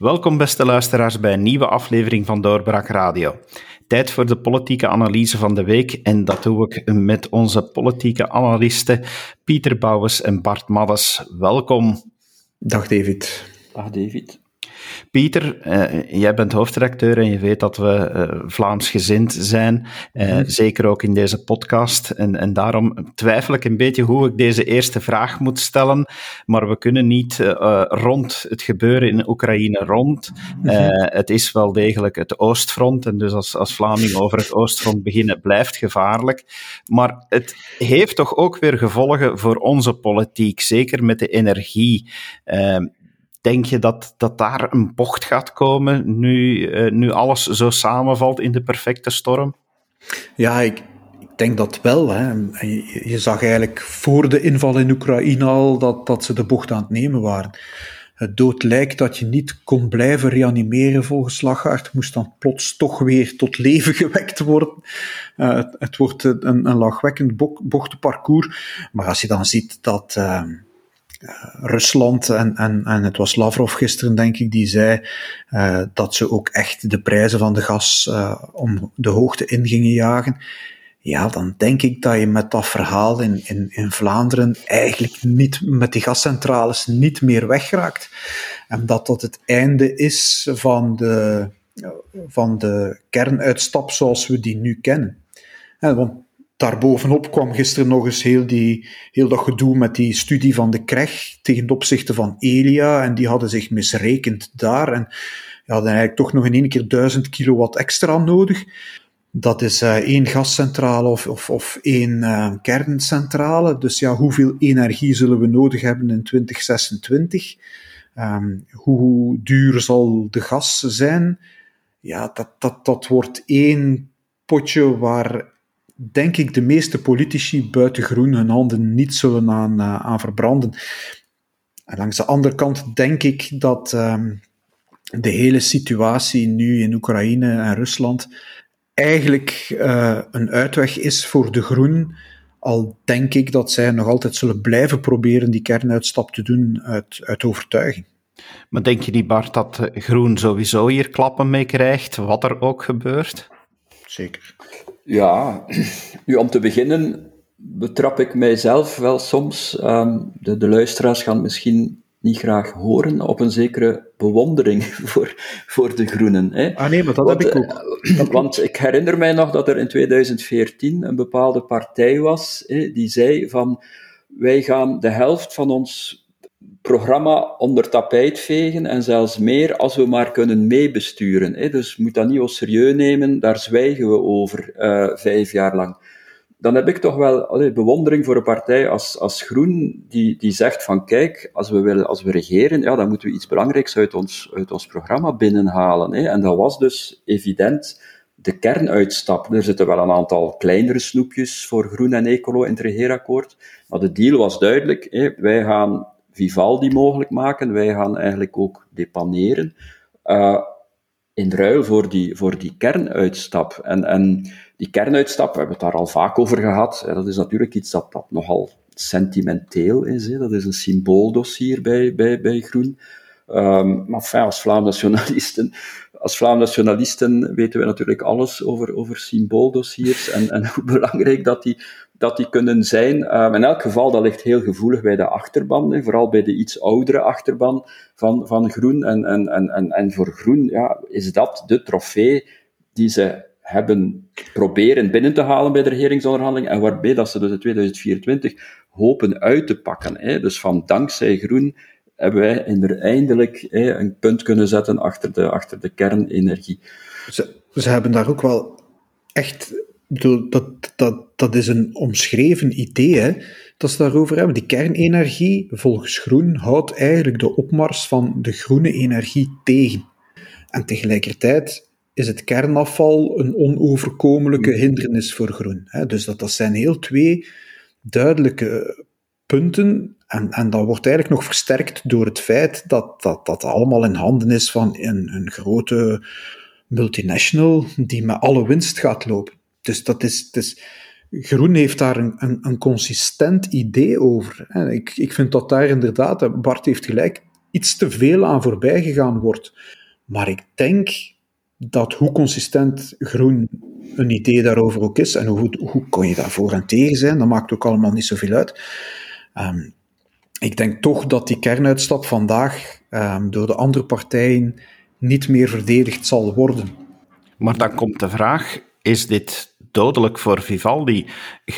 Welkom beste luisteraars bij een nieuwe aflevering van Doorbraak Radio. Tijd voor de politieke analyse van de week en dat doe ik met onze politieke analisten Pieter Bouwens en Bart Maddes. Welkom. Dag David. Dag David. Pieter, uh, jij bent hoofdredacteur en je weet dat we uh, Vlaamsgezind zijn, uh, mm. zeker ook in deze podcast. En, en daarom twijfel ik een beetje hoe ik deze eerste vraag moet stellen, maar we kunnen niet rond het gebeuren in Oekraïne rond. Mm -hmm. het is wel degelijk het Oostfront en dus als, als Vlaming over het Oostfront beginnen blijft gevaarlijk. Maar het heeft toch ook weer gevolgen voor onze politiek, zeker met de energie. Denk je dat, dat daar een bocht gaat komen nu, uh, nu alles zo samenvalt in de perfecte storm? Ja, ik, ik denk dat wel. Hè. Je, zag eigenlijk voor de inval in Oekraïne al dat, dat ze de bocht aan het nemen waren. Het dood lijkt dat je niet kon blijven reanimeren volgens Slaggaard, moest dan plots toch weer tot leven gewekt worden. Uh, het, wordt een, een lachwekkend bochtenparcours. Maar als je dan ziet dat... Uh, Rusland en, en, en het was Lavrov gisteren, denk ik, die zei uh, dat ze ook echt de prijzen van de gas uh, om de hoogte in gingen jagen. Ja, dan denk ik dat je met dat verhaal in, in, Vlaanderen eigenlijk niet, met die gascentrales niet meer wegraakt. En dat dat het einde is van de, van de kernuitstap zoals we die nu kennen. want daarbovenop kwam gisteren nog eens heel, die, heel dat gedoe met die studie van de Krech tegen de opzichte van Elia. En die hadden zich misrekend daar. En die hadden eigenlijk toch nog in één keer 1000 kilowatt extra nodig. Dat is uh, één gascentrale of, of, of één uh, kerncentrale. Dus ja, hoeveel energie zullen we nodig hebben in 2026? Um, ehm, hoe duur zal de gas zijn? Ja, dat, dat, dat wordt één potje waar denk ik, de meeste politici buiten groen hun handen niet zullen aan, uh, aan verbranden. En langs de andere kant denk ik dat um, de hele situatie nu in Oekraïne en Rusland eigenlijk uh, een uitweg is voor de groen. Al denk ik dat zij nog altijd zullen blijven proberen die kernuitstap te doen uit, uit overtuiging. Maar denk je niet, Bart, dat Groen sowieso hier klappen mee krijgt, wat er ook gebeurt? Zeker. Ja, nu om te beginnen betrap ik mijzelf wel soms, um, de, de luisteraars gaan misschien niet graag horen, op een zekere bewondering voor, voor de groenen. Hè. Ah nee, maar dat want, heb ik ook. Uh, want ik herinner mij nog dat er in 2014 een bepaalde partij was hè, die zei van wij gaan de helft van ons programma onder tapijt vegen en zelfs meer als we maar kunnen meebesturen. Dus moet dat niet al serieus nemen, daar zwijgen we over uh, vijf jaar lang. Dan heb ik toch wel bewondering voor een partij als, als Groen, die, die zegt van kijk, als we, willen, als we regeren, ja, dan moeten we iets belangrijks uit ons, uit ons programma binnenhalen. Hè. En dat was dus evident de kernuitstap. Er zitten wel een aantal kleinere snoepjes voor Groen en Ecolo in het regeerakkoord, maar de deal was duidelijk. Wij gaan Vivaldi mogelijk maken. Wij gaan eigenlijk ook depaneren. Uh, in ruil voor die, voor die kernuitstap. En, en die kernuitstap, we hebben het daar al vaak over gehad, dat is natuurlijk iets dat, dat nogal sentimenteel is. Hè. Dat is een symbooldossier bij, bij, bij Groen. Um, maar als Vlaam nationalisten, als Vlaam nationalisten weten we natuurlijk alles over, over symbooldossiers en, en hoe belangrijk dat die dat die kunnen zijn. Um, in elk geval, dat ligt heel gevoelig bij de achterban, hè, vooral bij de iets oudere achterban van, van Groen. En, en, en, en voor Groen ja, is dat de trofee die ze hebben proberen binnen te halen bij de regeringsonderhandeling en waarbij dat ze dus in 2024 hopen uit te pakken. Hè. Dus van dankzij Groen hebben wij eindelijk hè, een punt kunnen zetten achter de, achter de kernenergie. Ze, ze hebben daar ook wel echt dat, dat, dat is een omschreven idee, hè, dat ze daarover hebben. Die kernenergie, volgens Groen, houdt eigenlijk de opmars van de groene energie tegen. En tegelijkertijd is het kernafval een onoverkomelijke hindernis voor groen. Hè. Dus dat, dat zijn heel twee duidelijke punten. En, en dat wordt eigenlijk nog versterkt door het feit dat dat, dat allemaal in handen is van een, een grote multinational die met alle winst gaat lopen. Dus dat is, Groen heeft daar een, een, een consistent idee over. Ik, ik vind dat daar inderdaad, Bart heeft gelijk, iets te veel aan voorbij gegaan wordt. Maar ik denk dat hoe consistent groen een idee daarover ook is, en hoe, hoe kon je daarvoor en tegen zijn, dat maakt ook allemaal niet zoveel uit. Ehm, ik denk toch dat die kernuitstap vandaag ehm, door de andere partijen niet meer verdedigd zal worden. Maar dan komt de vraag: is dit dodelijk voor Vivaldi?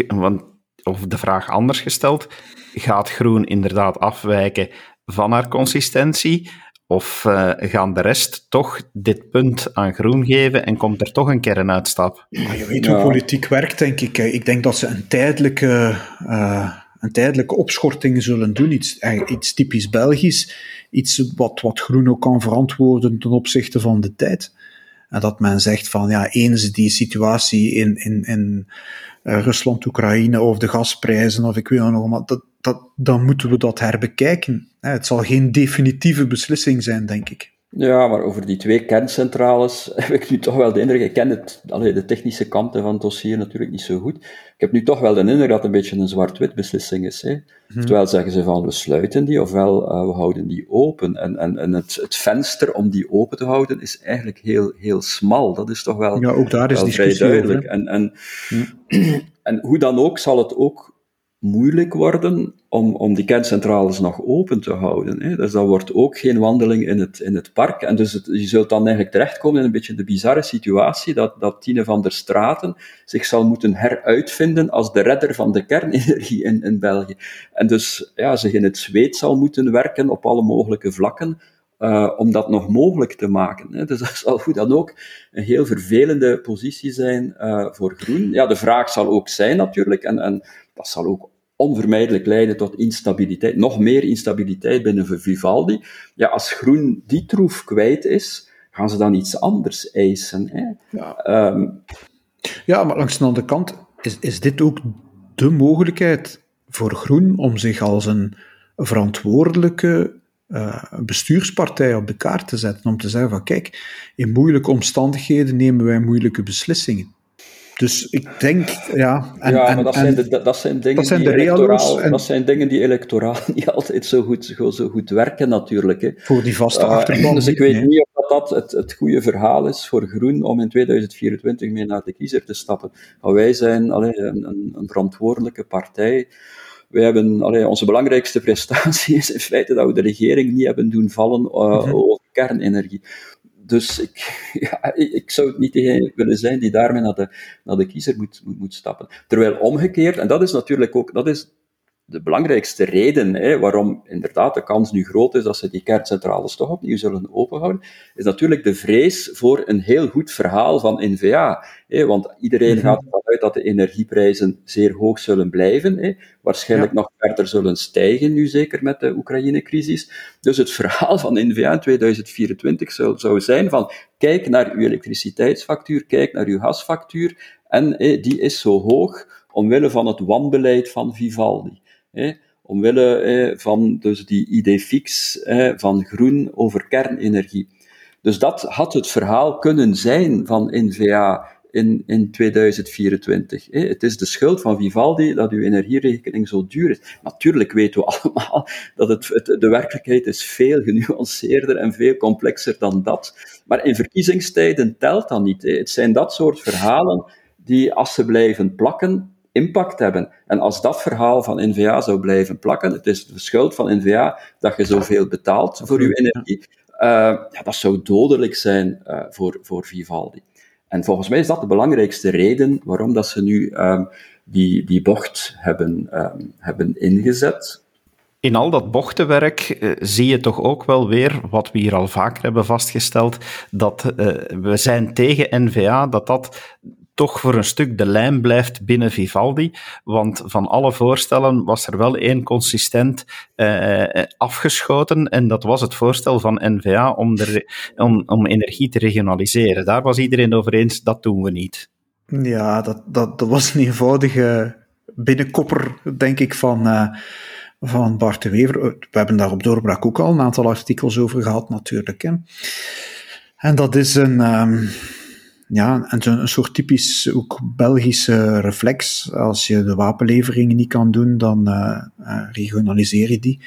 Want, of de vraag anders gesteld: gaat groen inderdaad afwijken van haar consistentie? Of uh, gaan de rest toch dit punt aan groen geven en komt er toch een kernuitstap? Maar je weet hoe politiek werkt, denk ik. Ik denk dat ze een tijdelijke, uh, een tijdelijke opschorting zullen doen. Iets, eh, iets typisch Belgisch. Iets wat, wat groen kan verantwoorden ten opzichte van de tijd. En dat men zegt van, ja, eens die situatie in, in, in Rusland, Oekraïne, of de gasprijzen, of ik weet nog maar, dat, dat, dan moeten we dat herbekijken. Het zal geen definitieve beslissing zijn, denk ik. Ja, maar over die twee kerncentrales heb ik nu toch wel de indruk, ik ken het, allee, de technische kanten van het dossier natuurlijk niet zo goed, ik heb nu toch wel de indruk dat het een beetje een zwart-wit beslissing is. Hè. Hmm. Oftewel zeggen ze van we sluiten die, ofwel uh, we houden die open. En, en, en het, het venster om die open te houden is eigenlijk heel, heel smal. Dat is toch wel, ja, ook daar is wel vrij duidelijk. en, en, hmm. en hoe dan ook zal het ook moeilijk worden om, om die kerncentrales nog open te houden. Hè. Dus dat wordt ook geen wandeling in het, in het park. En dus je zult dan eigenlijk terechtkomen in een beetje de bizarre situatie dat, dat Tine van der Straten zich zal moeten heruitvinden als de redder van de kernenergie in, in België. En dus ja, zich in het zweet zal moeten werken op alle mogelijke vlakken uh, om dat nog mogelijk te maken. Hè. Dus dat zal hoe dan ook een heel vervelende positie zijn uh, voor Groen. Ja, de vraag zal ook zijn natuurlijk, en, en dat zal ook onvermijdelijk leiden tot instabiliteit, nog meer instabiliteit binnen Vivaldi. Ja, als Groen die troef kwijt is, gaan ze dan iets anders eisen. Hè? Ja. Um, ja, maar langs de andere kant is, is dit ook de mogelijkheid voor Groen om zich als een verantwoordelijke uh, bestuurspartij op de kaart te zetten. Om te zeggen van kijk, in moeilijke omstandigheden nemen wij moeilijke beslissingen. Dus ik denk, ja... En, ja, maar dat, zijn de, dat zijn dingen dat zijn die electoraal... En, dat zijn dingen die electoraal niet altijd zo goed, zo goed werken, natuurlijk. Hè. Voor die vaste uh, achterban. Dus ik weet niet of dat, het, het goede verhaal is voor Groen om in 2024 mee naar de kiezer te stappen. Maar wij zijn allee, een, een, een verantwoordelijke partij wij hebben, allee, onze belangrijkste prestatie is in feite dat we de regering niet hebben doen vallen uh, over kernenergie. Dus ik, ja, ik zou het niet degene willen zijn die daarmee naar de, naar de kiezer moet, moet, moet stappen. Terwijl omgekeerd, en dat is natuurlijk ook, dat is de belangrijkste reden hè, waarom inderdaad de kans nu groot is dat ze die kerncentrales toch opnieuw zullen openhouden, is natuurlijk de vrees voor een heel goed verhaal van NVA. Hè, want iedereen mhm. gaat ervan uit dat de energieprijzen zeer hoog zullen blijven, hè, waarschijnlijk nog verder zullen stijgen, nu zeker met de Oekraïne-crisis. Dus het verhaal van NVA in 2024 zou, zou zijn van kijk naar uw elektriciteitsfactuur, kijk naar uw gasfactuur, en die is zo hoog omwille van het wanbeleid van Vivaldi. Omwille van dus die idee fix van groen over kernenergie. Dus dat had het verhaal kunnen zijn van NVA in, in 2024. Het is de schuld van Vivaldi dat uw energierekening zo duur is. Natuurlijk weten we allemaal dat het, het, de werkelijkheid is veel genuanceerder en veel complexer dan dat. Maar in verkiezingstijden telt dat niet. Het zijn dat soort verhalen die, als ze blijven plakken, impact hebben. En als dat verhaal van NVA zou blijven plakken, het is de schuld van NVA dat je zoveel betaalt voor je energie, uh, ja, dat zou dodelijk zijn uh, voor, voor Vivaldi. En volgens mij is dat de belangrijkste reden waarom dat ze nu um, die, die bocht hebben, um, hebben ingezet. In al dat bochtenwerk uh, zie je toch ook wel weer, wat we hier al vaker hebben vastgesteld, dat uh, we zijn tegen NVA, dat dat toch voor een stuk de lijn blijft binnen Vivaldi. Want van alle voorstellen was er wel één consistent eh, afgeschoten. En dat was het voorstel van NVA om, de, om, om energie te regionaliseren. Daar was iedereen over eens, dat doen we niet. Ja, dat, dat, was een eenvoudige binnenkopper, denk ik, van, uh, van Bart de Wever. We hebben daar op Doorbraak ook al een aantal artikels over gehad, natuurlijk. Hè. En dat is een... Um, ja, en een soort typisch ook Belgische reflex. Als je de wapenleveringen niet kan doen, dan uh, regionaliseer je die.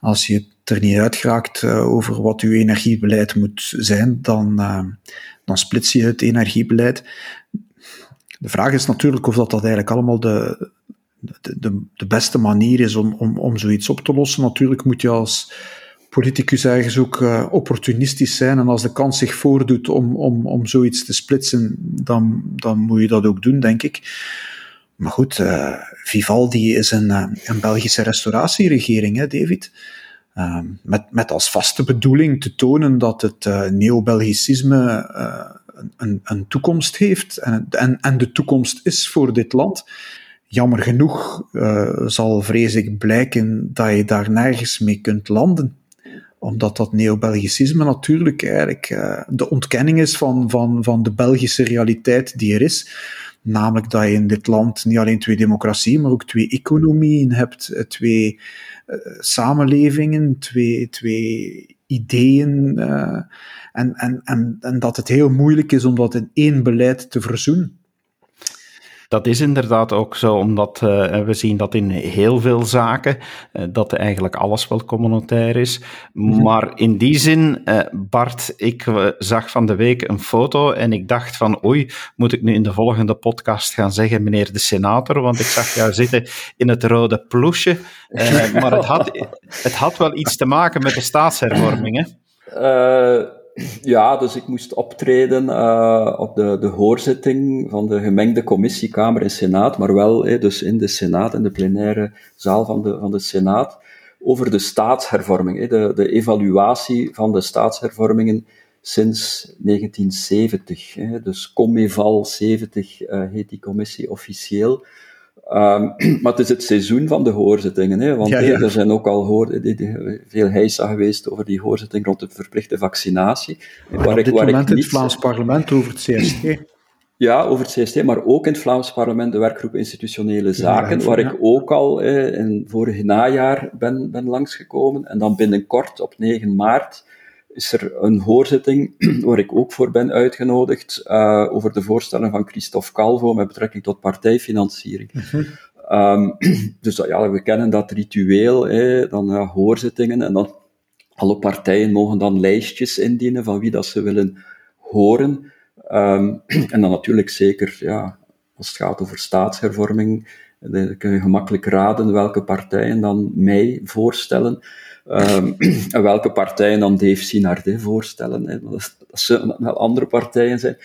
Als je er niet uitgeraakt uh, over wat uw energiebeleid moet zijn, dan, dan splits je het energiebeleid. De vraag is natuurlijk of dat, dat eigenlijk allemaal de, de, de, de beste manier is om, om, om zoiets op te lossen. Natuurlijk moet je als politicus ergens ook uh, opportunistisch zijn. En als de kans zich voordoet om, om, om zoiets te splitsen, dan, dan moet je dat ook doen, denk ik. Maar goed, uh, Vivaldi is een, uh, een Belgische restauratieregering, hè, David. Uh, met, met als vaste bedoeling te tonen dat het neo-Belgicisme een, een toekomst heeft en, en, en de toekomst is voor dit land. Jammer genoeg zal vrees ik blijken dat je daar nergens mee kunt landen omdat dat neo-Belgicisme natuurlijk eigenlijk uh, de ontkenning is van, van, van de Belgische realiteit die er is. Namelijk dat je in dit land niet alleen twee democratieën, maar ook twee economieën hebt, eh, twee uh, samenlevingen, twee, twee ideeën. Uh, en, en, en, en dat het heel moeilijk is om dat in één beleid te verzoenen. Dat is inderdaad ook zo, omdat uh, we zien dat in heel veel zaken uh, dat eigenlijk alles wel communautair is. Mm-hmm. Maar in die zin, uh, Bart, ik zag van de week een foto en ik dacht van oei, moet ik nu in de volgende podcast gaan zeggen, meneer de senator, want ik zag jou zitten in het rode ploesje. maar het had, het had wel iets te maken met de staatshervormingen. Ja, dus ik moest optreden uh, op de, de hoorzitting van de gemengde commissie, Kamer en Senaat, maar wel eh, dus in de Senaat, in de plenaire zaal van de, van de Senaat, over de staatshervorming, eh, de, de evaluatie van de staatshervormingen sinds 1970. Eh, dus Comeval 70 uh, heet die commissie officieel. Um, maar het is het seizoen van de hoorzittingen, hè, want ja, ja. er zijn ook al hoor, veel heisa geweest over die hoorzitting rond de verplichte vaccinatie. Maar waar op ik, dit waar moment in het Vlaams parlement over het CST. Ja, over het CST, maar ook in het Vlaams parlement de werkgroep Institutionele Zaken, ja, waar ik ook al eh, in vorige najaar ben, ben langsgekomen. En dan binnenkort, op 9 maart, is er een hoorzitting waar ik ook voor ben uitgenodigd uh, over de voorstellen van Christophe Calvo met betrekking tot partijfinanciering. Mm um, dus ja, we kennen dat ritueel, hè, dan ja, hoorzittingen en dan alle partijen mogen dan lijstjes indienen van wie dat ze willen horen. Um, en dan natuurlijk zeker, ja, als het gaat over staatshervorming, dan kun je gemakkelijk raden welke partijen dan mij voorstellen. Um, en welke partijen dan Dave Sinardet voorstellen. Hè. Dat, dat zullen wel andere partijen zijn.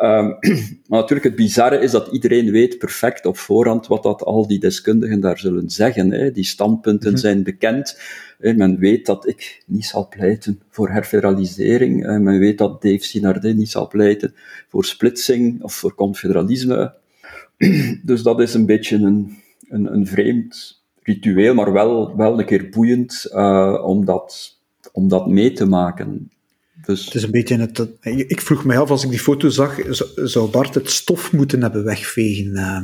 Um, maar natuurlijk, het bizarre is dat iedereen weet perfect op voorhand wat dat al die deskundigen daar zullen zeggen. Hè. Die standpunten mm -hmm. zijn bekend. Hè. Men weet dat ik niet zal pleiten voor herfederalisering. Hè. Men weet dat Dave Sinardet niet zal pleiten voor splitsing of voor confederalisme. dus dat is een beetje een, een, een vreemd ritueel, maar wel, wel een keer boeiend uh, om, dat, om dat mee te maken. Dus... Het is een beetje het, ik vroeg me af, als ik die foto zag, zou Bart het stof moeten hebben wegvegen uh,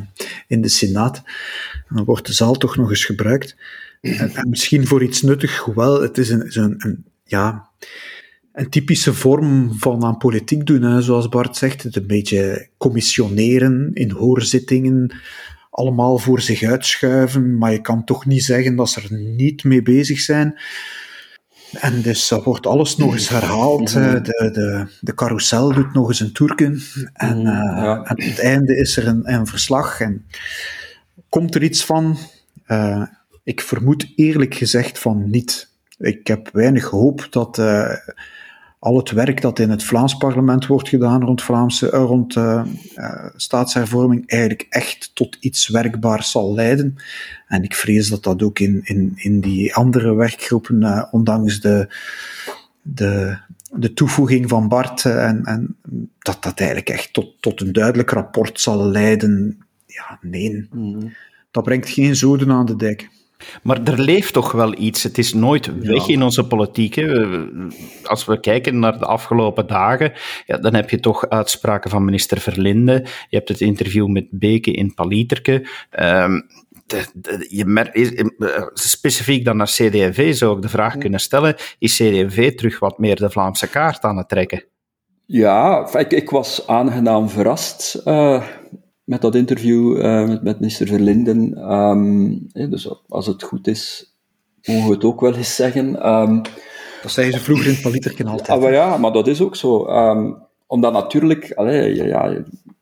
in de Senaat. En dan wordt de zaal toch nog eens gebruikt. En, en misschien voor iets nuttig, hoewel het is een, een, een, ja, een typische vorm van aan politiek doen, hè, zoals Bart zegt. Het een beetje commissioneren in hoorzittingen, allemaal voor zich uitschuiven, maar je kan toch niet zeggen dat ze er niet mee bezig zijn. En dus dat wordt alles nog eens herhaald. Mm -hmm. de, de, de carousel doet nog eens een toerken. En, uh, ja. en op het einde is er een, een verslag. En komt er iets van? Uh, ik vermoed eerlijk gezegd van niet. Ik heb weinig hoop dat uh, al het werk dat in het Vlaams parlement wordt gedaan rond, Vlaamse, uh, rond uh, uh, staatshervorming eigenlijk echt tot iets werkbaars zal leiden. En ik vrees dat dat ook in, in, in die andere werkgroepen, ondanks de, de, de toevoeging van Bart, en, en dat dat eigenlijk echt tot, tot een duidelijk rapport zal leiden. Ja, nee. Mm. Dat brengt geen zoden aan de dijk. Maar er leeft toch wel iets. Het is nooit weg ja. in onze politiek. Hè. Als we kijken naar de afgelopen dagen, ja, dan heb je toch uitspraken van minister Verlinde. Je hebt het interview met Beke in Palieterke. Um, de, de, je mer- eh, specifiek dan naar CD&V zou ik de vraag ja. kunnen stellen: is CD&V terug wat meer de Vlaamse kaart aan het trekken? Ja, ik, ik was aangenaam verrast. Uh, met dat interview uh, met, met minister Verlinden. Um, dus als het goed is, mogen we het ook wel eens zeggen. Um, dat zeiden ze vroeger in het paliterken altijd. Ah, maar ja, maar dat is ook zo. Um, omdat natuurlijk, allee, ja,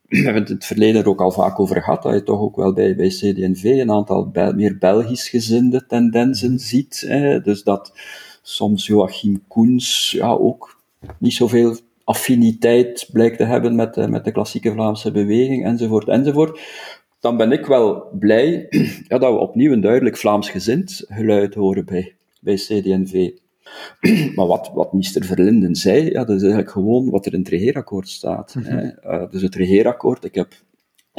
we hebben het in het verleden er ook al vaak over gehad, dat je toch ook wel bij, bij CD&V een aantal meer Belgisch gezinde tendensen ziet. Hè. Dus dat soms Joachim Koens ja, ook niet zoveel affiniteit blijkt te hebben met de, met de klassieke Vlaamse beweging, enzovoort, enzovoort. Dan ben ik wel blij ja, dat we opnieuw een duidelijk Vlaams gezind geluid horen bij, bij CD&V. Maar wat, wat minister Verlinden zei, ja, dat is eigenlijk gewoon wat er in het regeerakkoord staat. Mm -hmm. dus het regeerakkoord, ik heb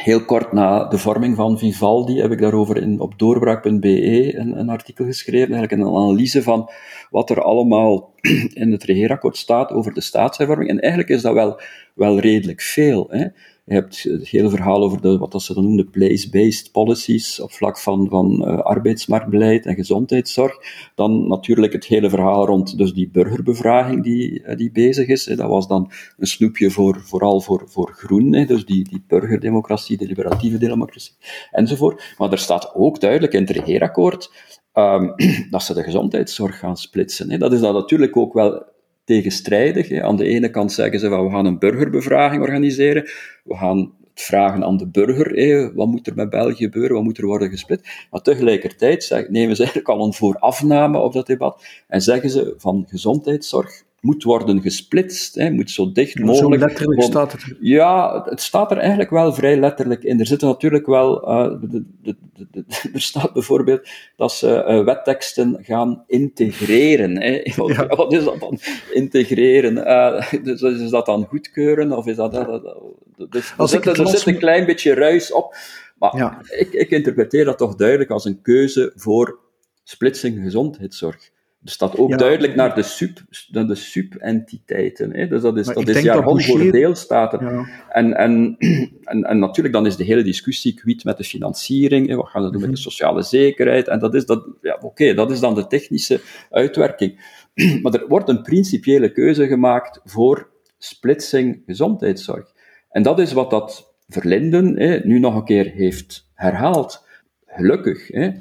heel kort na de vorming van Vivaldi, heb ik daarover in, op doorbraak.be een, een artikel geschreven, eigenlijk een analyse van wat er allemaal in het regeerakkoord staat over de staatshervorming. En eigenlijk is dat wel, wel redelijk veel. Hè. Je hebt het hele verhaal over de, wat ze dan noemen, place-based policies op vlak van, van uh, arbeidsmarktbeleid en gezondheidszorg. Dan natuurlijk het hele verhaal rond dus die burgerbevraging die, uh, die bezig is. Dat was dan een snoepje voor, vooral voor, voor groen, dus die, die burgerdemocratie, de liberatieve democratie enzovoort. Maar er staat ook duidelijk in het regeerakkoord um, dat ze de gezondheidszorg gaan splitsen. Dat is dan natuurlijk ook wel tegenstrijdig. Aan de ene kant zeggen ze, van, we gaan een burgerbevraging organiseren, we gaan vragen aan de burger, wat moet er met België gebeuren, wat moet er worden gesplit. Maar tegelijkertijd nemen ze eigenlijk al een voorafname op dat debat en zeggen ze van gezondheidszorg moet worden gesplitst, hè, moet zo dicht mogelijk... Zo letterlijk staat het Ja, het staat er eigenlijk wel vrij letterlijk in. Er zitten natuurlijk wel... Uh, de, de, de, er staat bijvoorbeeld dat ze uh, wetteksten gaan integreren. Hè. Wat, ja. wat, is dat dan? Integreren. Uh, dus is dat dan goedkeuren, of is dat... dus, er, zit, er zit een klein beetje ruis op. Maar ja. ik, ik interpreteer dat toch duidelijk als een keuze voor splitsing gezondheidszorg. Er staat ook duidelijk naar de, sub, de subentiteiten. Hè? Dus dat is, dat is jargon voor deelstaten. Ja. En, en, en, en, natuurlijk, dan is de hele discussie kwiet met de financiering. Hè? Wat gaan we doen met de mhm. sociale zekerheid? En dat is, dat, ja, oké, dat is dan de technische uitwerking. maar er wordt een principiële keuze gemaakt voor splitsing gezondheidszorg. En dat is wat dat Verlinden hè, nu nog een keer heeft herhaald. Gelukkig. Hè?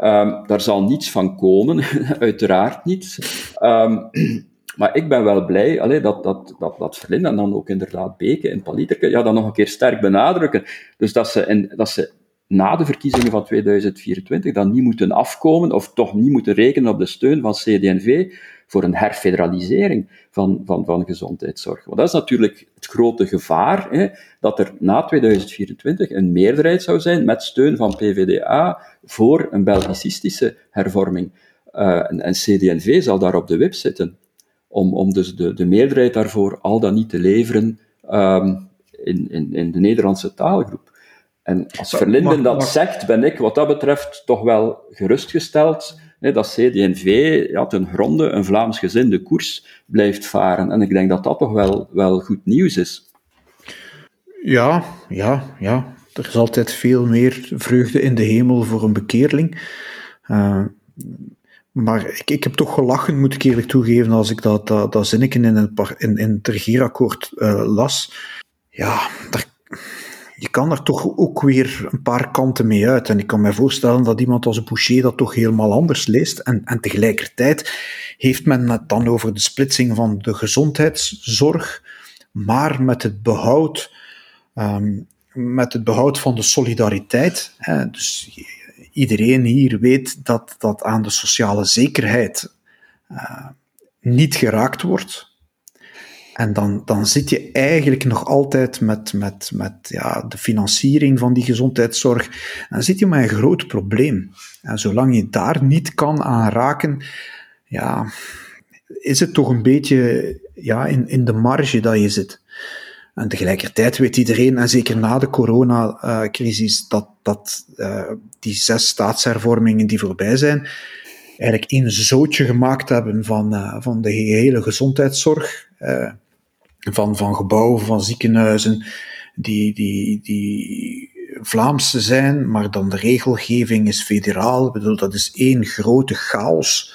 Um, daar zal niets van komen, uiteraard niet. Um, maar ik ben wel blij allee, dat, dat, dat, dat Verlinde en dan ook inderdaad Beke en Paliterke ja, dat nog een keer sterk benadrukken. Dus dat ze, in, dat ze na de verkiezingen van 2024 dan niet moeten afkomen of toch niet moeten rekenen op de steun van CD&V voor een herfederalisering van, van, van gezondheidszorg. Want dat is natuurlijk het grote gevaar, hè, dat er na 2024 een meerderheid zou zijn met steun van PVDA voor een Belgicistische hervorming. Uh, en, en CD&V zal daar op de wip zitten, om, om dus de, de meerderheid daarvoor al dan niet te leveren um, in, in, in de Nederlandse taalgroep. En als Verlinden dat zegt, ben ik wat dat betreft toch wel gerustgesteld dat CD&V ja, ten gronde een Vlaams gezinde koers blijft varen. En ik denk dat dat toch wel, wel goed nieuws is. Ja, ja, ja. Er is altijd veel meer vreugde in de hemel voor een bekeerling. Uh, maar ik, ik heb toch gelachen, moet ik eerlijk toegeven, als ik dat, dat, dat zinnetje in het, in, in het regeerakkoord uh, las. Ja, daar je kan er toch ook weer een paar kanten mee uit. En ik kan me voorstellen dat iemand als Boucher dat toch helemaal anders leest. En, en tegelijkertijd heeft men het dan over de splitsing van de gezondheidszorg, maar met het behoud, um, met het behoud van de solidariteit. Hè. Dus iedereen hier weet dat dat aan de sociale zekerheid uh, niet geraakt wordt. En dan, dan zit je eigenlijk nog altijd met, met, met ja, de financiering van die gezondheidszorg. Dan zit je met een groot probleem. En zolang je daar niet kan aan raken, ja, is het toch een beetje ja, in, in de marge dat je zit. En tegelijkertijd weet iedereen, en zeker na de coronacrisis, dat, dat uh, die zes staatshervormingen die voorbij zijn, eigenlijk één zootje gemaakt hebben van, uh, van de hele gezondheidszorg. Uh, van, van gebouwen, van ziekenhuizen, die, die, die Vlaams zijn, maar dan de regelgeving is federaal. Ik bedoel, dat is één grote chaos.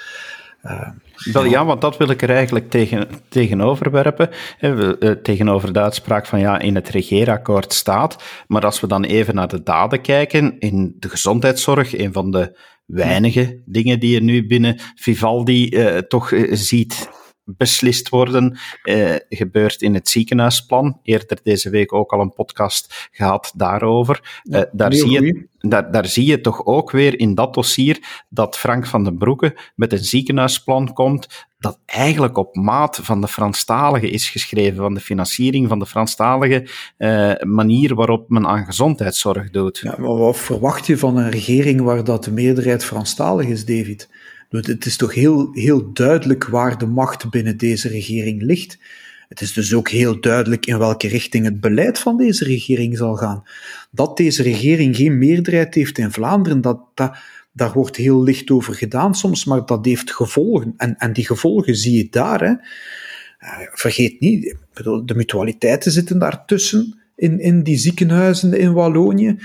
Uh, wel, ja, want dat wil ik er eigenlijk tegen, tegenover werpen. Eh, tegenover de uitspraak van ja, in het regeerakkoord staat. Maar als we dan even naar de daden kijken, in de gezondheidszorg, een van de weinige dingen die je nu binnen Vivaldi uh, toch uh, ziet beslist worden, eh, gebeurt in het ziekenhuisplan. Eerder deze week ook al een podcast gehad daarover. Eh, daar, zie je, daar, daar zie je toch ook weer in dat dossier dat Frank van den Broeke met een ziekenhuisplan komt dat eigenlijk op maat van de Franstaligen is geschreven, van de financiering van de Franstalige uh, manier waarop men aan gezondheidszorg doet. Ja, maar wat verwacht je van een regering waar dat de meerderheid Franstalig is, David? Het is toch heel, heel duidelijk waar de macht binnen deze regering ligt. Het is dus ook heel duidelijk in welke richting het beleid van deze regering zal gaan. Dat deze regering geen meerderheid heeft in Vlaanderen, dat, dat, daar wordt heel licht over gedaan soms, maar dat heeft gevolgen. En, en die gevolgen zie je daar. Hè. Eh, vergeet niet, de mutualiteiten zitten daartussen in, in die ziekenhuizen in Wallonië.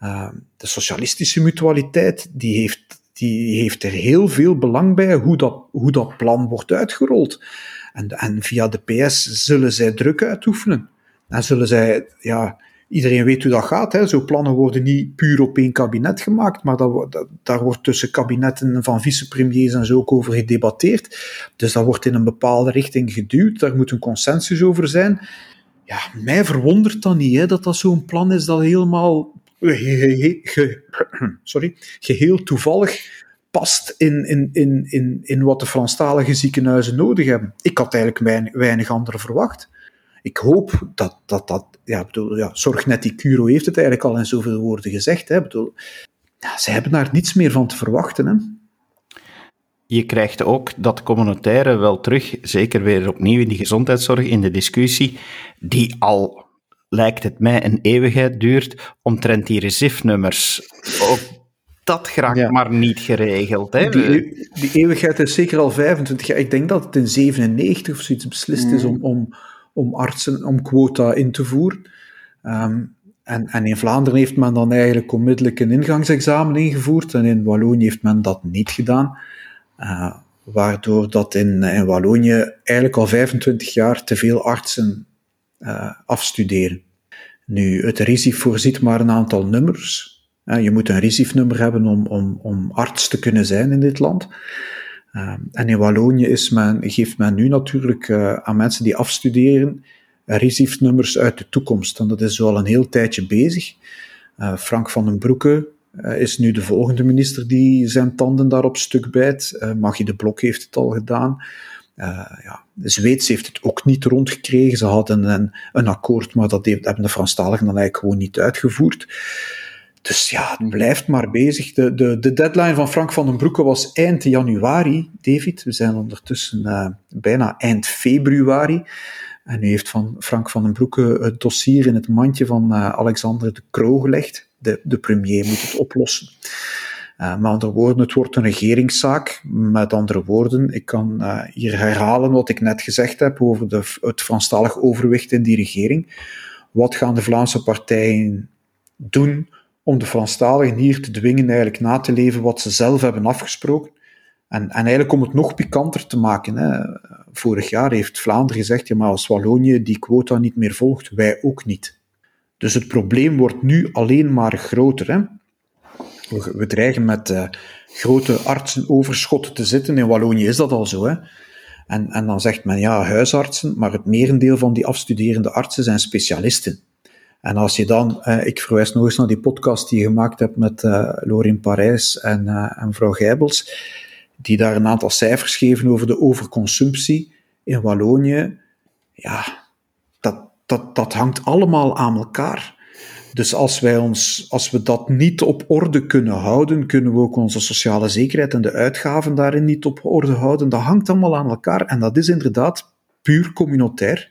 Uh, de socialistische mutualiteit die heeft die heeft er heel veel belang bij hoe dat, hoe dat plan wordt uitgerold. En, en via de PS zullen zij druk uitoefenen. En zullen zij, ja, iedereen weet hoe dat gaat. Hè. Zo plannen worden niet puur op één kabinet gemaakt, maar dat, daar wordt tussen kabinetten van vicepremiers en zo ook over gedebatteerd. Dus dat wordt in een bepaalde richting geduwd. Daar moet een consensus over zijn. Ja, mij verwondert dan niet hè, dat dat zo'n plan is dat helemaal sorry, geheel toevallig past in, in, in, in, in wat de Franstalige ziekenhuizen nodig hebben. Ik had eigenlijk weinig, weinig andere verwacht. Ik hoop dat dat, dat ja, bedoel, ja, Zorgnet Curo heeft het eigenlijk al in zoveel woorden gezegd. Hè, bedoel, ja, ze hebben daar niets meer van te verwachten. Hè. Je krijgt ook dat communautaire wel terug, zeker weer opnieuw in die gezondheidszorg, in de discussie, die al lijkt het mij, een eeuwigheid duurt omtrent die RESIF-nummers. Ook dat geraakt maar niet geregeld. Hè? Die, die, eeuwigheid is zeker al 25 jaar. Ik denk dat het in 97 of zoiets beslist is om, om, om artsen, om quota in te voeren. Ehm, en, en, in Vlaanderen heeft men dan eigenlijk onmiddellijk een ingangsexamen ingevoerd en in Wallonië heeft men dat niet gedaan. Uh, waardoor dat in, in Wallonië eigenlijk al 25 jaar te veel artsen afstuderen. Nu, het RISIF voorziet maar een aantal nummers. Je moet een RISIF-nummer hebben om, om, om arts te kunnen zijn in dit land. Uh, en in Wallonië is men, geeft men nu natuurlijk uh, aan mensen die afstuderen RISIF-nummers uit de toekomst. En dat is al een heel tijdje bezig. Frank van den Broeke is nu de volgende minister die zijn tanden daarop stuk bijt. Maggie de Blok heeft het al gedaan. Uh, ja, de Zweeds heeft het ook niet rondgekregen. Ze hadden een, een akkoord, maar dat hebben de Franstaligen dan eigenlijk gewoon niet uitgevoerd. Dus ja, het blijft maar bezig. De, de, de deadline van Frank van den Broeke was eind januari, David. We zijn ondertussen uh, bijna eind februari. En nu heeft van Frank van den Broeke het dossier in het mandje van uh, Alexander de Croo gelegd. De, de premier moet het oplossen. Uh, met andere woorden, het wordt een regeringszaak. Met andere woorden, ik kan uh, hier herhalen wat ik net gezegd heb over de, het Franstalig overwicht in die regering. Wat gaan de Vlaamse partijen doen om de Franstaligen hier te dwingen eigenlijk na te leven wat ze zelf hebben afgesproken? En, en eigenlijk om het nog pikanter te maken. Hè. Vorig jaar heeft Vlaanderen gezegd, ja, maar als Wallonië die quota niet meer volgt, wij ook niet. Dus het probleem wordt nu alleen maar groter. Hè. We, dreigen met uh, grote artsenoverschotten te zitten. In Wallonië is dat al zo. Hè? En, en dan zegt men ja, huisartsen, maar het merendeel van die afstuderende artsen zijn specialisten. En als je dan, eh, ik verwijs nog eens naar die podcast die je gemaakt hebt met uh, Lorin Parijs en, uh, en mevrouw Gijbels, die daar een aantal cijfers geven over de overconsumptie in Wallonië. Ja, dat, dat, dat hangt allemaal aan elkaar. Dus als, wij ons, als we dat niet op orde kunnen houden, kunnen we ook onze sociale zekerheid en de uitgaven daarin niet op orde houden. Dat hangt allemaal aan elkaar en dat is inderdaad puur communautair.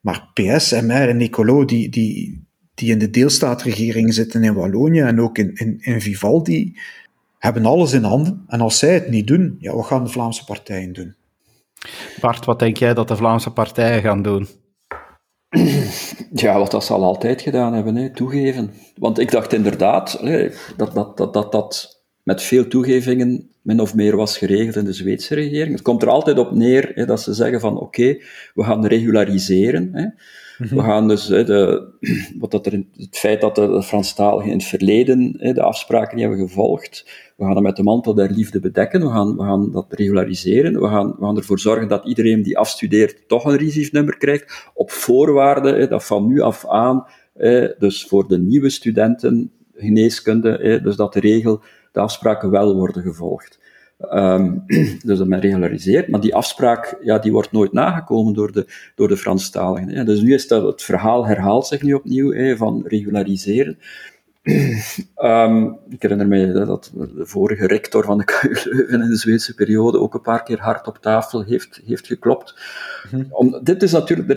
Maar PS, MR en Nicolo, die, die, die in de deelstaatregering zitten in Wallonië en ook in, in, in Vivaldi, hebben alles in handen. En als zij het niet doen, ja, wat gaan de Vlaamse partijen doen? Bart, wat denk jij dat de Vlaamse partijen gaan doen? Ja, wat dat ze al altijd gedaan hebben, hè, toegeven. Want ik dacht inderdaad dat, dat, dat, dat dat met veel toegevingen min of meer was geregeld in de Zweedse regering. Het komt er altijd op neer hè, dat ze zeggen van oké, we gaan regulariseren. Hè. Mhm. We gaan dus hè, de, wat dat er, het feit dat de Franstaligen in het verleden hè, de afspraken niet hebben gevolgd, we gaan dat met de mantel der liefde bedekken, we gaan, gaan dat regulariseren, we gaan, we gaan ervoor zorgen dat iedereen die afstudeert toch een RISIF-nummer krijgt, op voorwaarde dat van nu af aan, dus voor de nieuwe studenten geneeskunde, dus dat de regel, de afspraken wel worden gevolgd. Um, dus dat men regulariseert. Maar die afspraak ja, die wordt nooit nagekomen door de, door de Franstaligen. Dus nu is dat, het verhaal herhaalt zich nu opnieuw van regulariseren. Um, ik herinner me dat de vorige rector van de KU Leuven in de Zweedse periode ook een paar keer hard op tafel heeft, heeft geklopt. Mhm. Om, dit is natuurlijk,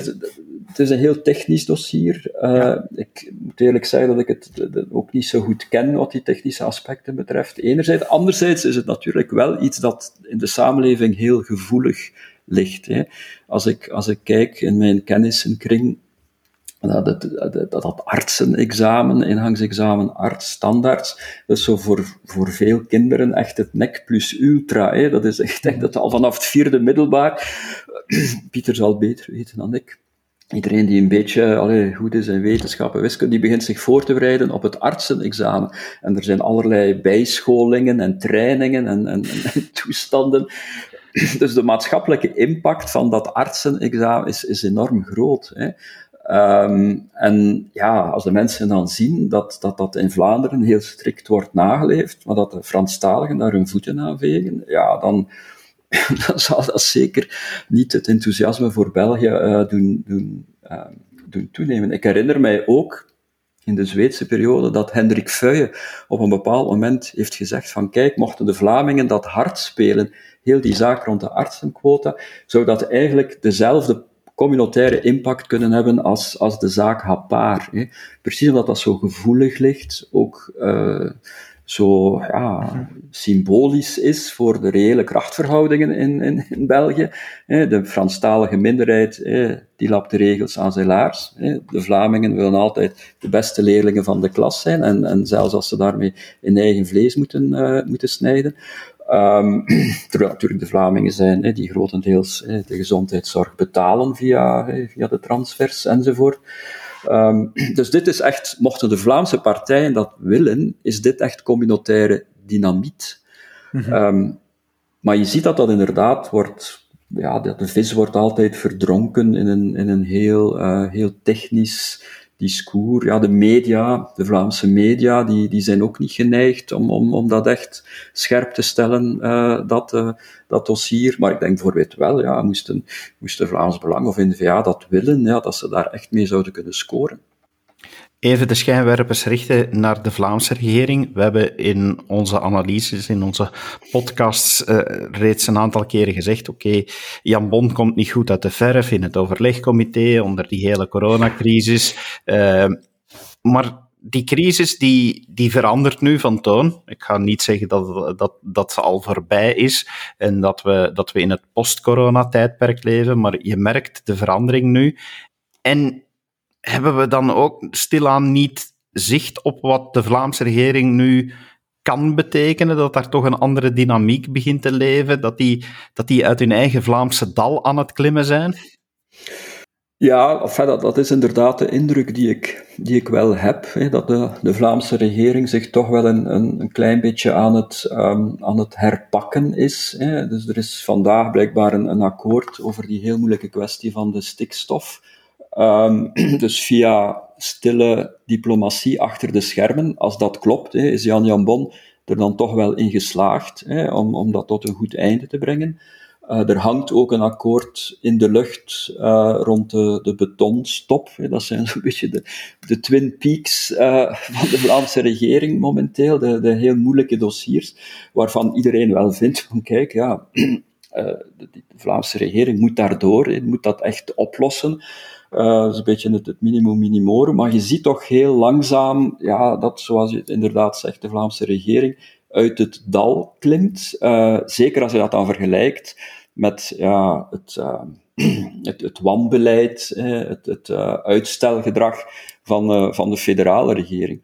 het is een heel technisch dossier. Uh, Ik moet eerlijk zeggen dat ik het ook niet zo goed ken wat die technische aspecten betreft. Enerzijds. Anderzijds is het natuurlijk wel iets dat in de samenleving heel gevoelig ligt. Hè. Als, ik, als ik kijk in mijn kennissenkring dat, dat, dat artsenexamen, ingangsexamen arts, standaards, dat is zo voor, voor veel kinderen echt het nek plus ultra. Hè. Dat is echt, dat al vanaf het vierde middelbaar, Pieter zal beter weten dan ik, Iedereen die een beetje allee, goed is in wetenschap en wiskunde, die begint zich voor te bereiden op het artsenexamen. En er zijn allerlei bijscholingen en trainingen en, en, en toestanden. Dus de maatschappelijke impact van dat artsenexamen is, is enorm groot. Hè. Um, en ja, als de mensen dan zien dat, dat dat in Vlaanderen heel strikt wordt nageleefd, maar dat de Franstaligen daar hun voeten aan vegen, ja, dan, dan zal dat zeker niet het enthousiasme voor België uh, doen, doen, uh, doen toenemen. Ik herinner mij ook in de Zweedse periode dat Hendrik Feuye op een bepaald moment heeft gezegd van kijk, mochten de Vlamingen dat hard spelen, heel die zaak rond de artsenquota, zou dat eigenlijk dezelfde communautaire impact kunnen hebben als, als de zaak Hapaar. Hè. Precies omdat dat zo gevoelig ligt, ook uh, zo ja, symbolisch is voor de reële krachtverhoudingen in, in, in België. Hè. De Franstalige minderheid hè, die lapt de regels aan zijn laars. Hè. De Vlamingen willen altijd de beste leerlingen van de klas zijn, en, en zelfs als ze daarmee in eigen vlees moeten, uh, moeten snijden. Um, terwijl natuurlijk de Vlamingen zijn hè, die grotendeels hè, de gezondheidszorg betalen via, hè, via de transfers enzovoort. Um, dus dit is echt, mochten de Vlaamse partijen dat willen, is dit echt communautaire dynamiet. Mm um, maar je ziet dat dat inderdaad wordt, ja, de vis wordt altijd verdronken in een, in een heel, uh, heel technisch discours. Ja, de media, de Vlaamse media, die, die zijn ook niet geneigd om, om, om dat echt scherp te stellen, uh, dat, uh, dat dossier. Maar ik denk bijvoorbeeld wel, ja, moesten, moesten Vlaams Belang of NVA dat willen, ja, dat ze daar echt mee zouden kunnen scoren even de schijnwerpers richten naar de Vlaamse regering. We hebben in onze analyses, in onze podcasts, uh, reeds een aantal keren gezegd: oké, Jan Bon komt niet goed uit de verf in het overlegcomité onder die hele coronacrisis. Uh, maar die crisis die, die verandert nu van toon. Ik ga niet zeggen dat, dat dat al voorbij is en dat we, dat we in het post-corona-tijdperk leven, maar je merkt de verandering nu. En hebben we dan ook stilaan niet zicht op wat de Vlaamse regering nu kan betekenen, dat daar toch een andere dynamiek begint te leven, dat die, dat die uit hun eigen Vlaamse dal aan het klimmen zijn? Ja, enfin, dat, dat is inderdaad de indruk die ik, die ik wel heb, hè, dat de, de Vlaamse regering zich toch wel een, een, een klein beetje aan het, um, aan het herpakken is. Hè. Dus er is vandaag blijkbaar een, een akkoord over die heel moeilijke kwestie van de stikstof. Um, dus via stille diplomatie achter de schermen, als dat klopt, hè, is Jan Jan Bon er dan toch wel in geslaagd hè, om, om dat tot een goed einde te brengen. Uh, er hangt ook een akkoord in de lucht uh, rond de, de betonstop. Hè. Dat zijn zo'n beetje de, de twin peaks uh, van de Vlaamse regering momenteel, de, de heel moeilijke dossiers, waarvan iedereen wel vindt van kijk, ja, de, de, Vlaamse regering moet daardoor, moet dat echt oplossen. Uh, dat is een beetje het, het minimum minimorum. Maar je ziet toch heel langzaam ja, dat, zoals je het inderdaad zegt, de Vlaamse regering uit het dal klimt. Uh, zeker als je dat dan vergelijkt met ja, het, uh, het, het wanbeleid, het, het uitstelgedrag van, van de federale regering.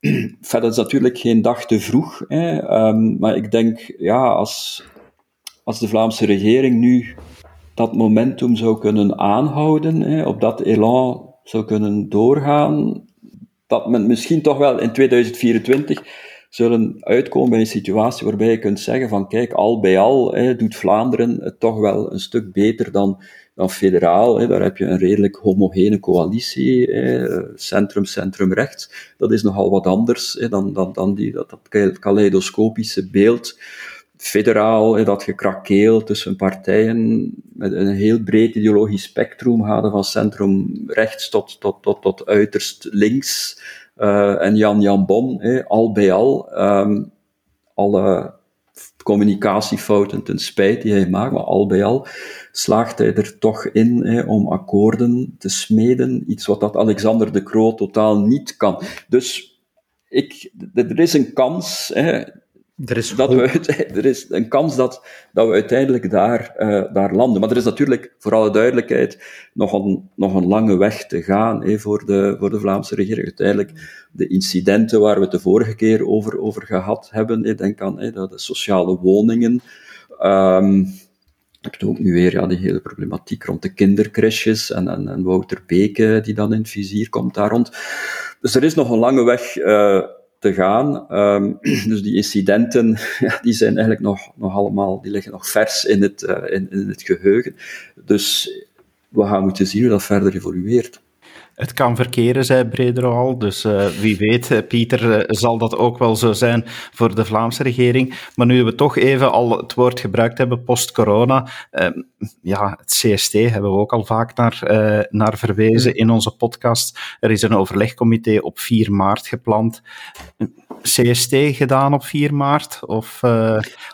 Verder is natuurlijk geen dag te vroeg, hè, um, maar ik denk, ja, als, als de Vlaamse regering nu dat momentum zou kunnen aanhouden, hè, op dat elan zou kunnen doorgaan, dat men misschien toch wel in 2024 zullen uitkomen bij een situatie waarbij je kunt zeggen van kijk, al bij al hè, doet Vlaanderen het toch wel een stuk beter dan, dan federaal. Hè. Daar heb je een redelijk homogene coalitie, centrum, centrum, rechts. Dat is nogal wat anders hè, dan, dan, dan die, dat, dat kaleidoscopische beeld federaal, dat gekrakeel tussen partijen met een heel breed ideologisch spectrum hadden van centrum rechts tot, tot, tot, tot uiterst links. Uh, en Jan Jan Bon, al bij al, um, alle communicatiefouten ten spijt die hij maakt, maar al bij al slaagt hij er toch in om akkoorden te smeden, iets wat dat Alexander de Croo totaal niet kan. Dus ik, er is een kans, er is, dat we, er is een kans dat, dat we uiteindelijk daar, uh, daar landen. Maar er is natuurlijk, voor alle duidelijkheid, nog een, nog een lange weg te gaan hè, voor, de, voor de Vlaamse regering. Uiteindelijk, de incidenten waar we het de vorige keer over, over gehad hebben, ik denk aan hè, de, sociale woningen. Um, ik heb ook nu weer ja, die hele problematiek rond de kindercrashes en, en, en Wouter Beke, die dan in het vizier komt daar rond. Dus er is nog een lange weg uh, te gaan. Um, dus die incidenten, ja, die zijn eigenlijk nog, nog allemaal, die liggen nog vers in het, uh, in, in het geheugen. Dus we gaan moeten zien hoe dat verder evolueert. Het kan verkeren, zei Bredero al. Dus uh, wie weet, eh, Pieter, uh, zal dat ook wel zo zijn voor de Vlaamse regering. Maar nu we toch even al het woord gebruikt hebben, post-corona. Ehm, ja, het CST hebben we ook al vaak naar, naar verwezen in onze podcast. Er is een overlegcomité op 4 maart gepland. CST gedaan op 4 maart? Of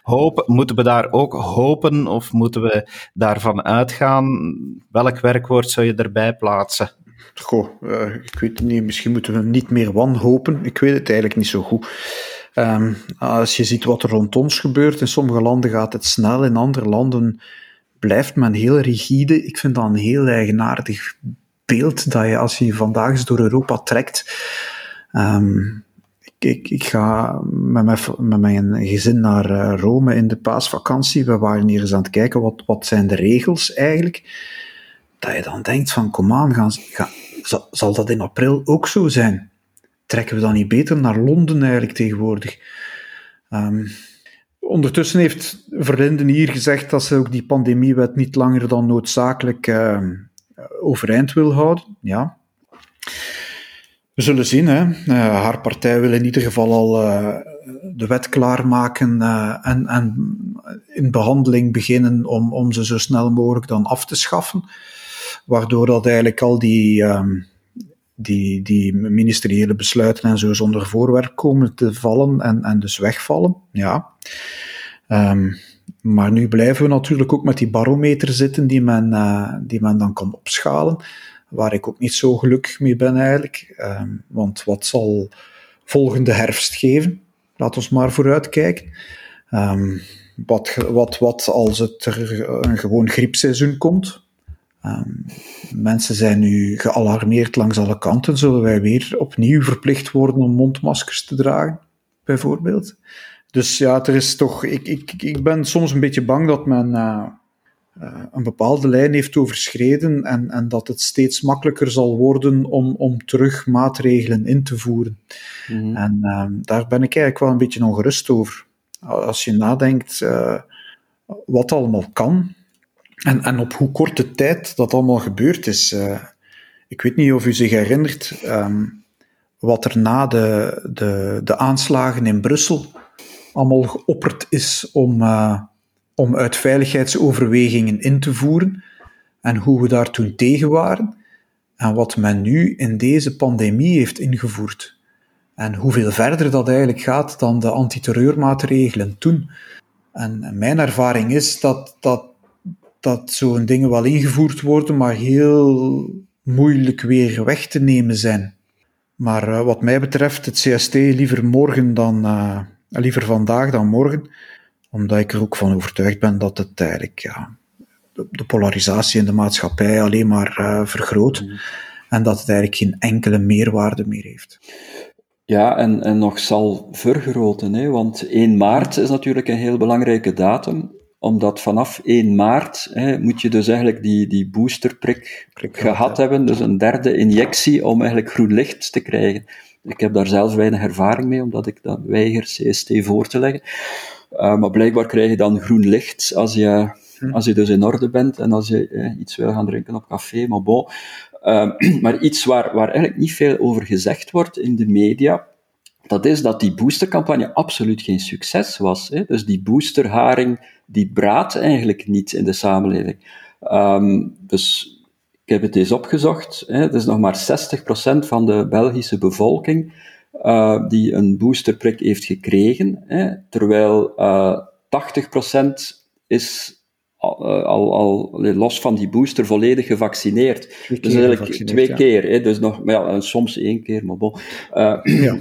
hopen, moeten we daar ook hopen of moeten we daarvan uitgaan? Welk werkwoord zou je erbij plaatsen? Goh, uh, ik weet het niet. Misschien moeten we niet meer wanhopen. Ik weet het eigenlijk niet zo goed. Um, als je ziet wat er rond ons gebeurt, in sommige landen gaat het snel, in andere landen blijft men heel rigide. Ik vind dat een heel eigenaardig beeld dat je als je vandaag eens door Europa trekt. Um, ik, ik, ga met mijn, gezin naar uh, Rome in de paasvakantie. We waren hier eens aan het kijken, wat, wat zijn de regels eigenlijk? Dat je dan denkt van, kom aan, gaan, zal, dat in april ook zo zijn? Trekken we dan niet beter naar Londen eigenlijk tegenwoordig? Um, ondertussen heeft Verlinden hier gezegd dat ze ook die pandemiewet niet langer dan noodzakelijk uh, overeind wil houden. Ja. We zullen zien. Hè. Uh, haar partij wil in ieder geval al uh, de wet klaarmaken uh, en, en in behandeling beginnen om, om ze zo snel mogelijk dan af te schaffen waardoor dat eigenlijk al die, um, die, die ministeriële besluiten en zo zonder voorwerp komen te vallen en, en dus wegvallen. Ja. Um, maar nu blijven we natuurlijk ook met die barometer zitten die men, uh, die men dan kan opschalen, waar ik ook niet zo gelukkig mee ben eigenlijk. Um, want wat zal volgende herfst geven? Laat ons maar vooruitkijken. Um, wat, wat, wat als het er een gewoon griepseizoen komt? Um, mensen zijn nu gealarmeerd langs alle kanten. Zullen wij weer opnieuw verplicht worden om mondmaskers te dragen, bijvoorbeeld? Dus ja, er is toch. Ik, ik, ik ben soms een beetje bang dat men uh, uh, een bepaalde lijn heeft overschreden en, en dat het steeds makkelijker zal worden om, om terug maatregelen in te voeren. Mm En uh, daar ben ik eigenlijk wel een beetje ongerust over. Als je nadenkt uh, wat allemaal kan, en, en op hoe korte tijd dat allemaal gebeurd is. Uh, ik weet niet of u zich herinnert um, wat er na de, de, de aanslagen in Brussel allemaal geopperd is om, uh, om uit veiligheidsoverwegingen in te voeren en hoe we daar toen tegen waren en wat men nu in deze pandemie heeft ingevoerd. En hoeveel verder dat eigenlijk gaat dan de antiterreurmaatregelen toen. En mijn ervaring is dat, dat dat zo'n dingen wel ingevoerd worden, maar heel moeilijk weer weg te nemen zijn. Maar uh, wat mij betreft, het CST liever morgen dan, uh, liever vandaag dan morgen, omdat ik er ook van overtuigd ben dat het eigenlijk ja, de, de polarisatie in de maatschappij alleen maar uh, vergroot mm. en dat het eigenlijk geen enkele meerwaarde meer heeft. Ja, en, en nog zal vergroten, hè? want 1 maart is natuurlijk een heel belangrijke datum omdat vanaf 1 maart hè, moet je dus eigenlijk die, die boosterprik gehad hebben, dus een derde injectie om eigenlijk groen licht te krijgen. Ik heb daar zelf weinig ervaring mee, omdat ik dat weiger CST voor te leggen. Uh, maar blijkbaar krijg je dan groen licht als je, hm. als je dus in orde bent en als je eh, iets wil gaan drinken op café. Maar bon. Uh, maar iets waar, waar eigenlijk niet veel over gezegd wordt in de media, dat is dat die boostercampagne absoluut geen succes was. Hè? Dus die boosterharing, die braadt eigenlijk niet in de samenleving. Um, dus ik heb het eens opgezocht. Hè? Het is nog maar 60% van de Belgische bevolking uh, die een boosterprik heeft gekregen, hè? terwijl uh, eh, 80% is al, eh, al, al, los van die booster volledig gevaccineerd. Dus eigenlijk twee keer. Hè? Dus nog, maar ja, soms één keer, maar bon. Uh, ja.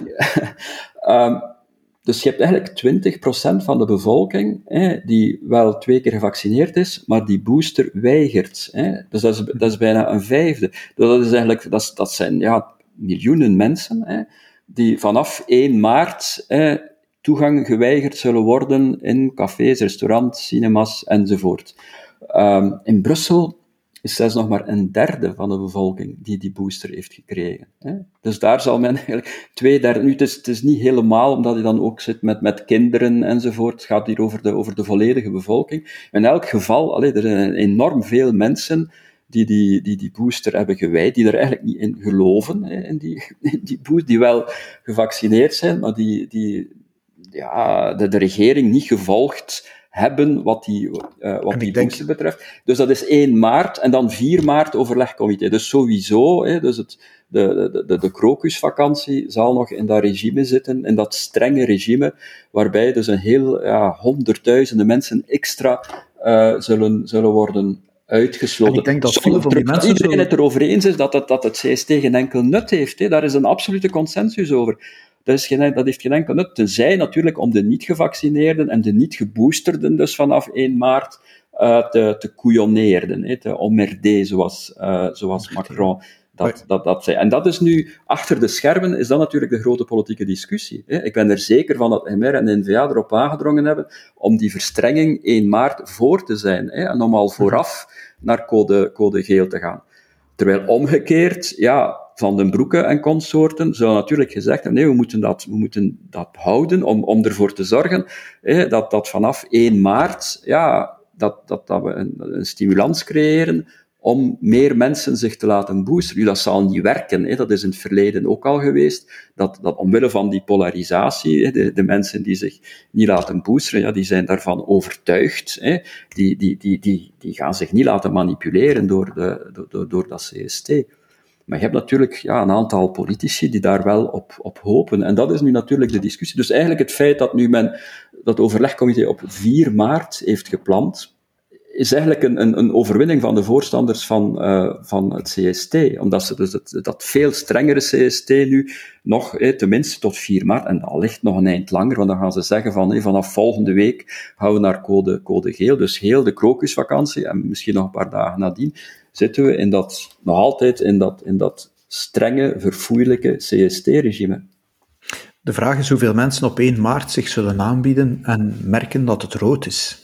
um, dus je hebt eigenlijk 20% van de bevolking hè, die wel twee keer gevaccineerd is, maar die booster weigert. Hè. Dus dat is, dat is bijna een vijfde. Dus dat, is eigenlijk, dat, dat zijn ja, miljoenen mensen hè, die vanaf 1 maart hè, toegang geweigerd zullen worden in cafés, restaurants, cinemas enzovoort. Um, in Brussel is zelfs nog maar een derde van de bevolking die die booster heeft gekregen. Hè? Dus daar zal men eigenlijk twee derde... Nu, het is, het is niet helemaal, omdat je dan ook zit met, met kinderen enzovoort. Het gaat hier over de, over de volledige bevolking. In elk geval, er zijn enorm veel mensen die die, die die booster hebben gewijd, die er eigenlijk niet in geloven, die, die die wel gevaccineerd zijn, maar die, die ja, de, de regering niet gevolgd hebben wat die, uh, wat die denk... betreft. Dus dat is 1 maart en dan 4 maart overlegcomité. Dus sowieso, hè, dus het, de, de, de, de krokusvakantie zal nog in dat regime zitten, in dat strenge regime, waarbij dus een heel, ja, honderdduizenden mensen extra uh, zullen, zullen worden uitgesloten. En ik denk dat veel van die mensen iedereen het erover eens is dat het, dat het CST geen enkel nut heeft. Hè. Daar is een absolute consensus over. Dat, is geen, dat heeft geen enkel nut, tenzij natuurlijk om de niet-gevaccineerden en de niet-geboosterden dus vanaf 1 maart uh, te, te couillonneerden, te ommerder, zoals, uh, zoals Macron dat, dat, dat zei. En dat is nu, achter de schermen, is dat natuurlijk de grote politieke discussie. Hè. Ik ben er zeker van dat MR en NVA erop aangedrongen hebben om die verstrenging 1 maart voor te zijn hè, en om al vooraf naar code, code geel te gaan. Terwijl omgekeerd, ja, van den Broeke en consorten zou natuurlijk gezegd hebben, nee, we moeten dat, we moeten dat houden om, om ervoor te zorgen hè, dat, dat vanaf 1 maart, ja, dat, dat, dat we een, een stimulans creëren om meer mensen zich te laten boosteren. Nu, dat zal niet werken, hè. dat is in het verleden ook al geweest, dat, dat omwille van die polarisatie, hè, de, de, mensen die zich niet laten boosteren, ja, die zijn daarvan overtuigd, hè. Die, die, die, die, die gaan zich niet laten manipuleren door, de, door, door dat CST. Maar je hebt natuurlijk ja, een aantal politici die daar wel op, op hopen. En dat is nu natuurlijk de discussie. Dus eigenlijk het feit dat nu men dat overlegcomité op 4 maart heeft gepland, is eigenlijk een, een, een, overwinning van de voorstanders van, uh, van het CST. Omdat ze dus dat veel strengere CST nu nog, eh, tenminste tot 4 maart, en al ligt nog een eind langer, want dan gaan ze zeggen van eh, vanaf volgende week gaan we naar code, code geel. Dus heel de krokusvakantie, en misschien nog een paar dagen nadien, zitten we in dat, nog altijd in dat, in dat strenge, verfoeilijke CST-regime. De vraag is hoeveel mensen op 1 maart zich zullen aanbieden en merken dat het rood is.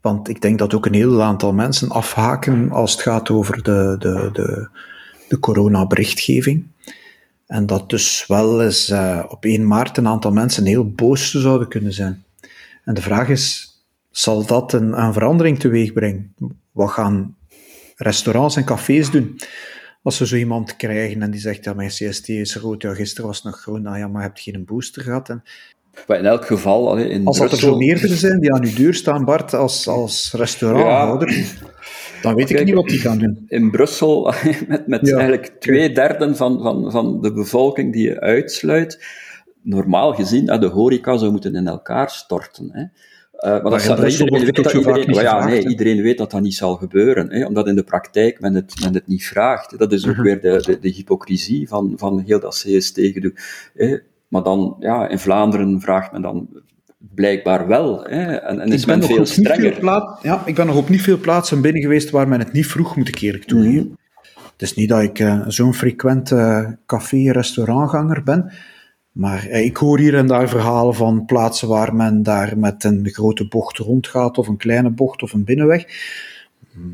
Want ik denk dat ook een heel aantal mensen afhaken als het gaat over de, de, de, de coronaberichtgeving. En dat dus wel eens uh, op 1 maart een aantal mensen heel boos zouden kunnen zijn. En de vraag is, zal dat een, verandering teweeg brengen? Wat gaan restaurants en cafés doen? Als ze zo iemand krijgen en die zegt, ja, mijn CST is rood, ja, gisteren was het nog groen, nou ja, maar je hebt geen booster gehad. En maar in elk geval, in Als dat er zo meerdere zijn die aan uw deur staan, Bart, als, als restauranthouder, dan weet ik niet wat die gaan doen. In Brussel, met, met eigenlijk twee derde van, van, van de bevolking die je uitsluit, normaal gezien, de horeca zou moeten in elkaar storten. Hè. Uh, maar, dat iedereen, weet dat, iedereen, ja, nee, iedereen weet dat dat niet zal gebeuren, hè, omdat in de praktijk men het, men het niet vraagt. Dat is ook mhm. weer de, de, de, hypocrisie van, van heel dat CST-gedoe. Maar dan, ja, in Vlaanderen vraagt men dan blijkbaar wel. Hè, en, en is men veel strenger. Plaats, ja, ik ben nog op niet veel plaatsen binnen geweest waar men het niet vroeg, moet ik eerlijk toegeven. Mm Het is niet dat ik uh, zo'n frequente uh, café-restaurantganger ben, Maar eh, ik hoor hier en daar verhalen van plaatsen waar men daar met een grote bocht rondgaat, of een kleine bocht of een binnenweg.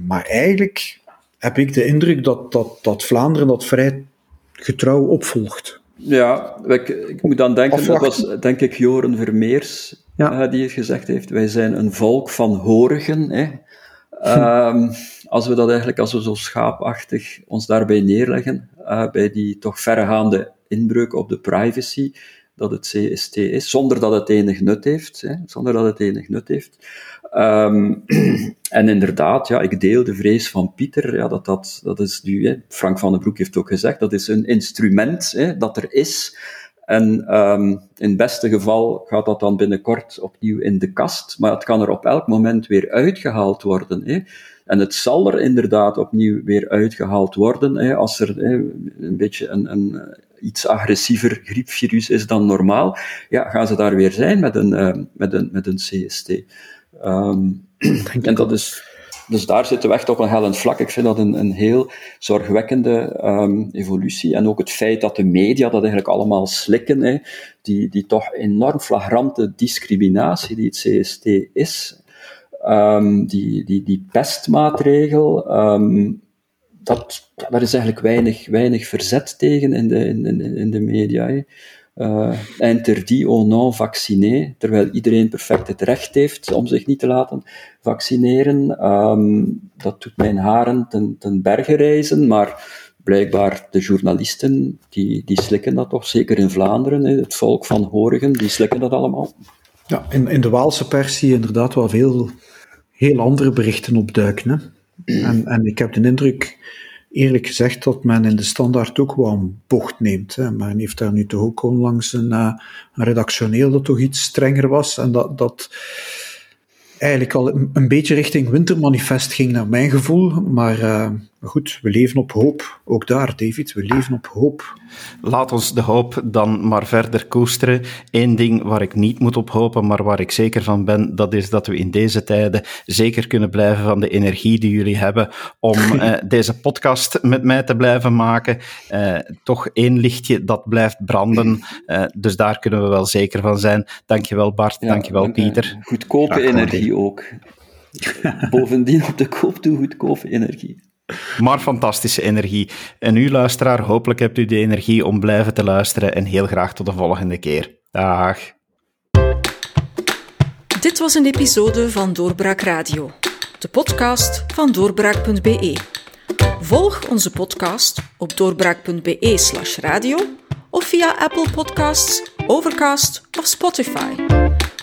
Maar eigenlijk heb ik de indruk dat, dat, dat Vlaanderen dat vrij getrouw opvolgt. Ja, ik, ik moet dan denken, dat was denk ik Joren Vermeers ja. uh, die het gezegd heeft. Wij zijn een volk van horigen. Hè. Um, als we dat eigenlijk, als we zo schaapachtig ons daarbij neerleggen, uh, bij die toch verregaande inbreuk op de privacy, dat het CST is, zonder dat het enig nut heeft. Hè, zonder dat het enig nut heeft. Um, en inderdaad, ja, ik deel de vrees van Pieter, ja, dat, dat, dat is nu, hè, Frank van den Broek heeft ook gezegd, dat is een instrument hè, dat er is. En um, in het beste geval gaat dat dan binnenkort opnieuw in de kast, maar het kan er op elk moment weer uitgehaald worden. Hè. En het zal er inderdaad opnieuw weer uitgehaald worden, hè, als er hè, een beetje een, een iets agressiever griepvirus is dan normaal, ja, gaan ze daar weer zijn met een, uh, met een, met een CST. Um, en dat is, dus daar zitten we echt op een hellend vlak. Ik vind dat een, een heel zorgwekkende um, evolutie. En ook het feit dat de media dat eigenlijk allemaal slikken, hè, die, die toch enorm flagrante discriminatie die het CST is, um, die, die, die pestmaatregel, dat, daar is eigenlijk weinig, weinig verzet tegen in de, in, in de media. Uh, interdit au non vacciné, terwijl iedereen perfect het recht heeft om zich niet te laten vaccineren. Um, dat doet mijn haren ten, ten berge reizen, maar blijkbaar de journalisten, die, die slikken dat toch, zeker in Vlaanderen, het volk van Horigen, die slikken dat allemaal. Ja, in, in de Waalse pers zie je inderdaad wel veel heel andere berichten opduiken. Hè? En, en ik heb de indruk, eerlijk gezegd, dat men in de standaard ook wel een bocht neemt. Hè. Men heeft daar nu toch ook onlangs een, uh, een redactioneel dat toch iets strenger was. En dat, dat eigenlijk al een, beetje richting wintermanifest ging, naar mijn gevoel. Maar uh, goed, we leven op hoop. Ook daar, David, we leven op hoop. Laat ons de hoop dan maar verder koesteren. Eén ding waar ik niet moet op hopen, maar waar ik zeker van ben, dat is dat we in deze tijden zeker kunnen blijven van de energie die jullie hebben om uh, deze podcast met mij te blijven maken. Uh, toch één lichtje dat blijft branden. Uh, dus daar kunnen we wel zeker van zijn. Dankjewel Bart, ja, dankjewel dank Pieter. Goedkope energie ook. Bovendien op de koop toe goedkope energie. Maar fantastische energie. En u, luisteraar, hopelijk hebt u de energie om blijven te luisteren. En heel graag tot de volgende keer. Dag. Dit was een episode van Doorbraak Radio, de podcast van doorbraak.be. Volg onze podcast op doorbraak.be/slash radio of via Apple Podcasts, Overcast of Spotify.